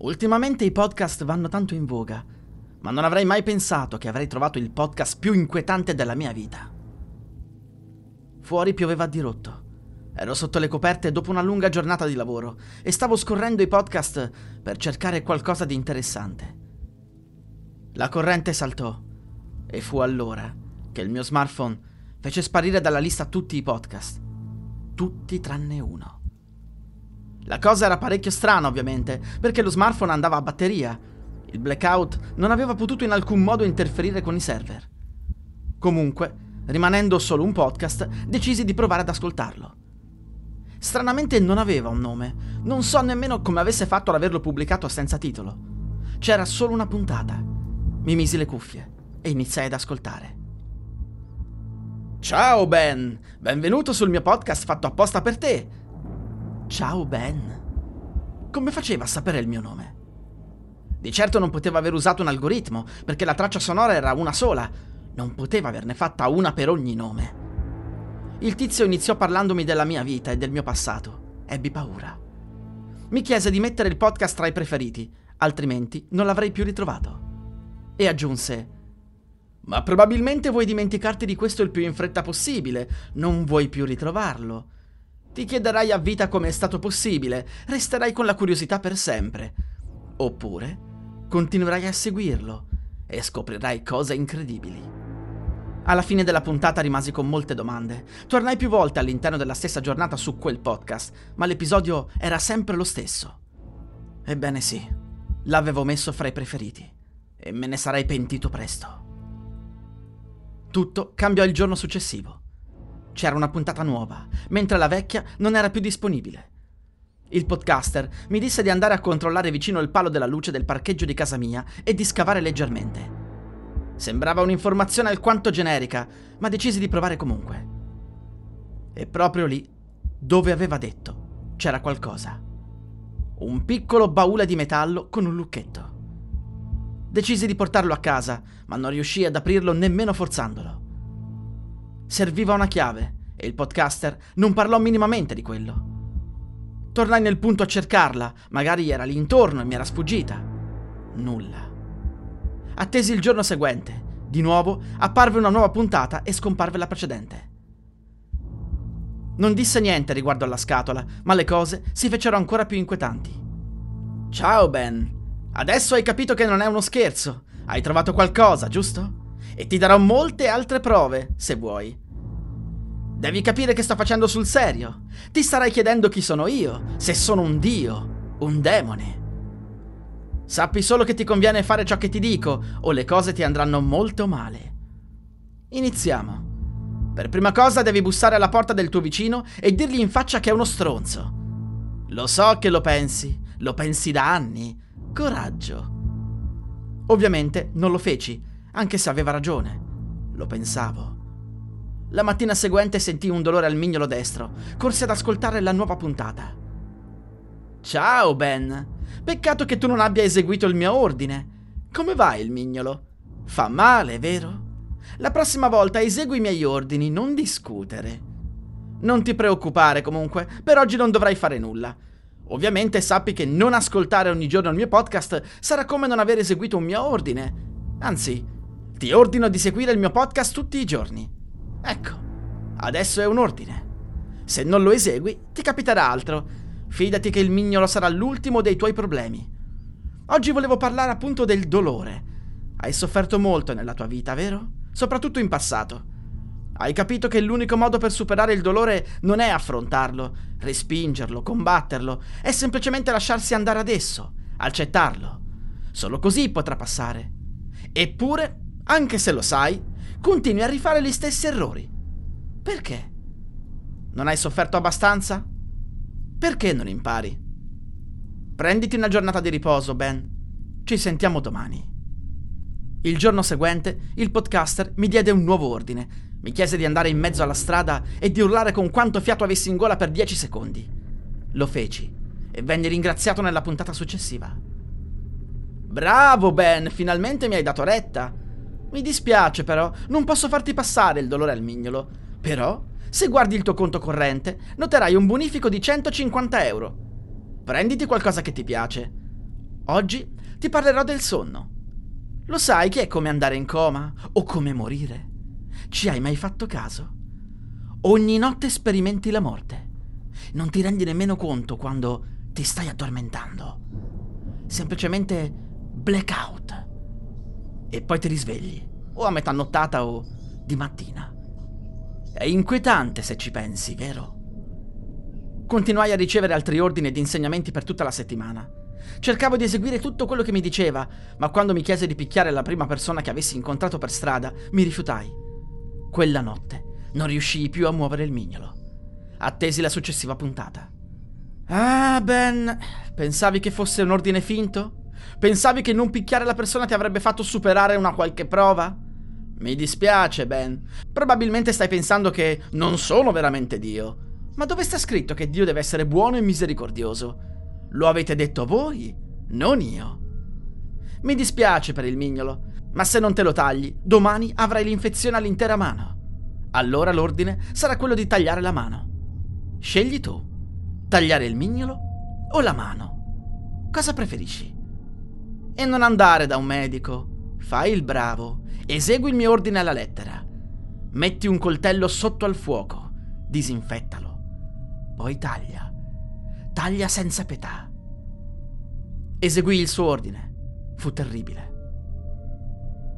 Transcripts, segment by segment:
Ultimamente i podcast vanno tanto in voga, ma non avrei mai pensato che avrei trovato il podcast più inquietante della mia vita. Fuori pioveva a dirotto. Ero sotto le coperte dopo una lunga giornata di lavoro e stavo scorrendo i podcast per cercare qualcosa di interessante. La corrente saltò e fu allora che il mio smartphone fece sparire dalla lista tutti i podcast. Tutti tranne uno. La cosa era parecchio strana, ovviamente, perché lo smartphone andava a batteria. Il blackout non aveva potuto in alcun modo interferire con i server. Comunque, rimanendo solo un podcast, decisi di provare ad ascoltarlo. Stranamente non aveva un nome, non so nemmeno come avesse fatto ad averlo pubblicato senza titolo. C'era solo una puntata. Mi misi le cuffie e iniziai ad ascoltare. Ciao Ben, benvenuto sul mio podcast fatto apposta per te. Ciao Ben. Come faceva a sapere il mio nome? Di certo non poteva aver usato un algoritmo, perché la traccia sonora era una sola. Non poteva averne fatta una per ogni nome. Il tizio iniziò parlandomi della mia vita e del mio passato. Ebbi paura. Mi chiese di mettere il podcast tra i preferiti, altrimenti non l'avrei più ritrovato. E aggiunse: Ma probabilmente vuoi dimenticarti di questo il più in fretta possibile, non vuoi più ritrovarlo. Ti chiederai a vita come è stato possibile, resterai con la curiosità per sempre. Oppure continuerai a seguirlo e scoprirai cose incredibili. Alla fine della puntata rimasi con molte domande. Tornai più volte all'interno della stessa giornata su quel podcast, ma l'episodio era sempre lo stesso. Ebbene sì, l'avevo messo fra i preferiti e me ne sarei pentito presto. Tutto cambiò il giorno successivo c'era una puntata nuova, mentre la vecchia non era più disponibile. Il podcaster mi disse di andare a controllare vicino il palo della luce del parcheggio di casa mia e di scavare leggermente. Sembrava un'informazione alquanto generica, ma decisi di provare comunque. E proprio lì, dove aveva detto, c'era qualcosa. Un piccolo baule di metallo con un lucchetto. Decisi di portarlo a casa, ma non riuscii ad aprirlo nemmeno forzandolo. Serviva una chiave e il podcaster non parlò minimamente di quello. Tornai nel punto a cercarla, magari era lì intorno e mi era sfuggita. Nulla. Attesi il giorno seguente. Di nuovo apparve una nuova puntata e scomparve la precedente. Non disse niente riguardo alla scatola, ma le cose si fecero ancora più inquietanti. Ciao Ben, adesso hai capito che non è uno scherzo. Hai trovato qualcosa, giusto? E ti darò molte altre prove, se vuoi. Devi capire che sto facendo sul serio. Ti starai chiedendo chi sono io, se sono un dio, un demone. Sappi solo che ti conviene fare ciò che ti dico, o le cose ti andranno molto male. Iniziamo. Per prima cosa devi bussare alla porta del tuo vicino e dirgli in faccia che è uno stronzo. Lo so che lo pensi, lo pensi da anni. Coraggio. Ovviamente non lo feci, anche se aveva ragione. Lo pensavo. La mattina seguente sentii un dolore al mignolo destro. Corsi ad ascoltare la nuova puntata. Ciao, Ben. Peccato che tu non abbia eseguito il mio ordine. Come va il mignolo? Fa male, vero? La prossima volta esegui i miei ordini, non discutere. Non ti preoccupare comunque, per oggi non dovrai fare nulla. Ovviamente sappi che non ascoltare ogni giorno il mio podcast sarà come non aver eseguito un mio ordine. Anzi, ti ordino di seguire il mio podcast tutti i giorni. Ecco, adesso è un ordine. Se non lo esegui, ti capiterà altro. Fidati che il mignolo sarà l'ultimo dei tuoi problemi. Oggi volevo parlare appunto del dolore. Hai sofferto molto nella tua vita, vero? Soprattutto in passato. Hai capito che l'unico modo per superare il dolore non è affrontarlo, respingerlo, combatterlo, è semplicemente lasciarsi andare ad esso, accettarlo. Solo così potrà passare. Eppure anche se lo sai, continui a rifare gli stessi errori. Perché? Non hai sofferto abbastanza? Perché non impari? Prenditi una giornata di riposo, Ben. Ci sentiamo domani. Il giorno seguente, il podcaster mi diede un nuovo ordine. Mi chiese di andare in mezzo alla strada e di urlare con quanto fiato avessi in gola per 10 secondi. Lo feci e venni ringraziato nella puntata successiva. Bravo Ben, finalmente mi hai dato retta. Mi dispiace però, non posso farti passare il dolore al mignolo. Però, se guardi il tuo conto corrente, noterai un bonifico di 150 euro. Prenditi qualcosa che ti piace. Oggi ti parlerò del sonno. Lo sai che è come andare in coma o come morire? Ci hai mai fatto caso? Ogni notte sperimenti la morte. Non ti rendi nemmeno conto quando ti stai addormentando. Semplicemente blackout. E poi ti risvegli, o a metà nottata o di mattina. È inquietante se ci pensi, vero? Continuai a ricevere altri ordini ed insegnamenti per tutta la settimana. Cercavo di eseguire tutto quello che mi diceva, ma quando mi chiese di picchiare la prima persona che avessi incontrato per strada, mi rifiutai. Quella notte non riuscii più a muovere il mignolo. Attesi la successiva puntata. Ah, Ben, pensavi che fosse un ordine finto? Pensavi che non picchiare la persona ti avrebbe fatto superare una qualche prova? Mi dispiace, Ben. Probabilmente stai pensando che non sono veramente Dio. Ma dove sta scritto che Dio deve essere buono e misericordioso? Lo avete detto voi, non io. Mi dispiace per il mignolo, ma se non te lo tagli, domani avrai l'infezione all'intera mano. Allora l'ordine sarà quello di tagliare la mano. Scegli tu, tagliare il mignolo o la mano. Cosa preferisci? E non andare da un medico. Fai il bravo, esegui il mio ordine alla lettera. Metti un coltello sotto al fuoco, disinfettalo. Poi taglia taglia senza pietà. Eseguì il suo ordine. Fu terribile.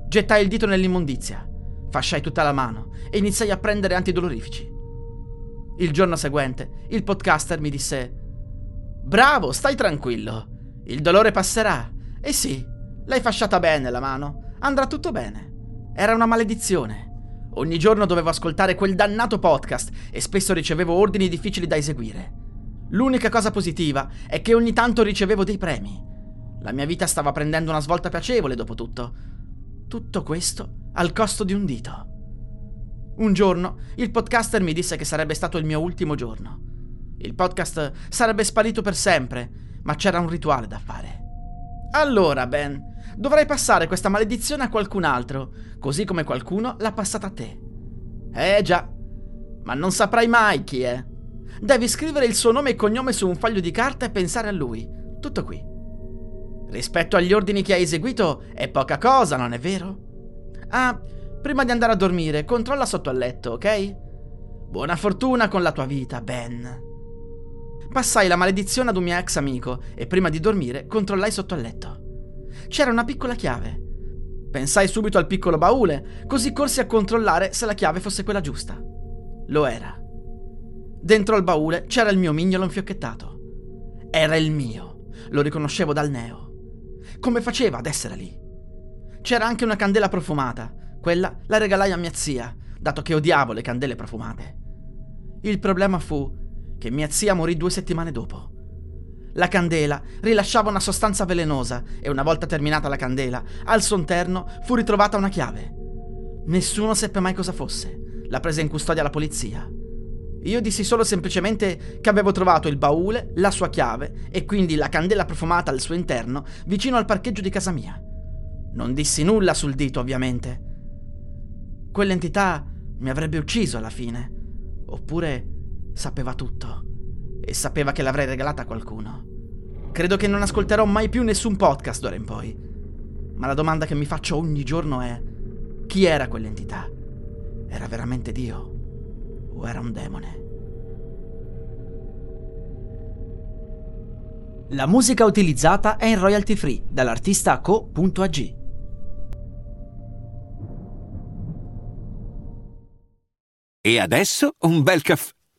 Gettai il dito nell'immondizia, fasciai tutta la mano e iniziai a prendere antidolorifici. Il giorno seguente, il podcaster mi disse: Bravo, stai tranquillo. Il dolore passerà. E sì, l'hai fasciata bene la mano. Andrà tutto bene. Era una maledizione. Ogni giorno dovevo ascoltare quel dannato podcast e spesso ricevevo ordini difficili da eseguire. L'unica cosa positiva è che ogni tanto ricevevo dei premi. La mia vita stava prendendo una svolta piacevole dopo tutto. Tutto questo al costo di un dito. Un giorno il podcaster mi disse che sarebbe stato il mio ultimo giorno. Il podcast sarebbe sparito per sempre, ma c'era un rituale da fare. Allora, Ben, dovrai passare questa maledizione a qualcun altro, così come qualcuno l'ha passata a te. Eh già, ma non saprai mai chi è. Devi scrivere il suo nome e cognome su un foglio di carta e pensare a lui. Tutto qui. Rispetto agli ordini che hai eseguito, è poca cosa, non è vero? Ah, prima di andare a dormire, controlla sotto al letto, ok? Buona fortuna con la tua vita, Ben. Passai la maledizione ad un mio ex amico e prima di dormire controllai sotto al letto. C'era una piccola chiave. Pensai subito al piccolo baule, così corsi a controllare se la chiave fosse quella giusta. Lo era. Dentro al baule c'era il mio mignolo infiocchettato. Era il mio, lo riconoscevo dal neo. Come faceva ad essere lì? C'era anche una candela profumata, quella la regalai a mia zia, dato che odiavo le candele profumate. Il problema fu che mia zia morì due settimane dopo. La candela rilasciava una sostanza velenosa e una volta terminata la candela, al suo interno fu ritrovata una chiave. Nessuno seppe mai cosa fosse. La prese in custodia la polizia. Io dissi solo semplicemente che avevo trovato il baule, la sua chiave e quindi la candela profumata al suo interno vicino al parcheggio di casa mia. Non dissi nulla sul dito, ovviamente. Quell'entità mi avrebbe ucciso alla fine. Oppure sapeva tutto e sapeva che l'avrei regalata a qualcuno. Credo che non ascolterò mai più nessun podcast d'ora in poi. Ma la domanda che mi faccio ogni giorno è: chi era quell'entità? Era veramente Dio? o era un demone. La musica utilizzata è in royalty free dall'artista co.ag. E adesso un bel caffè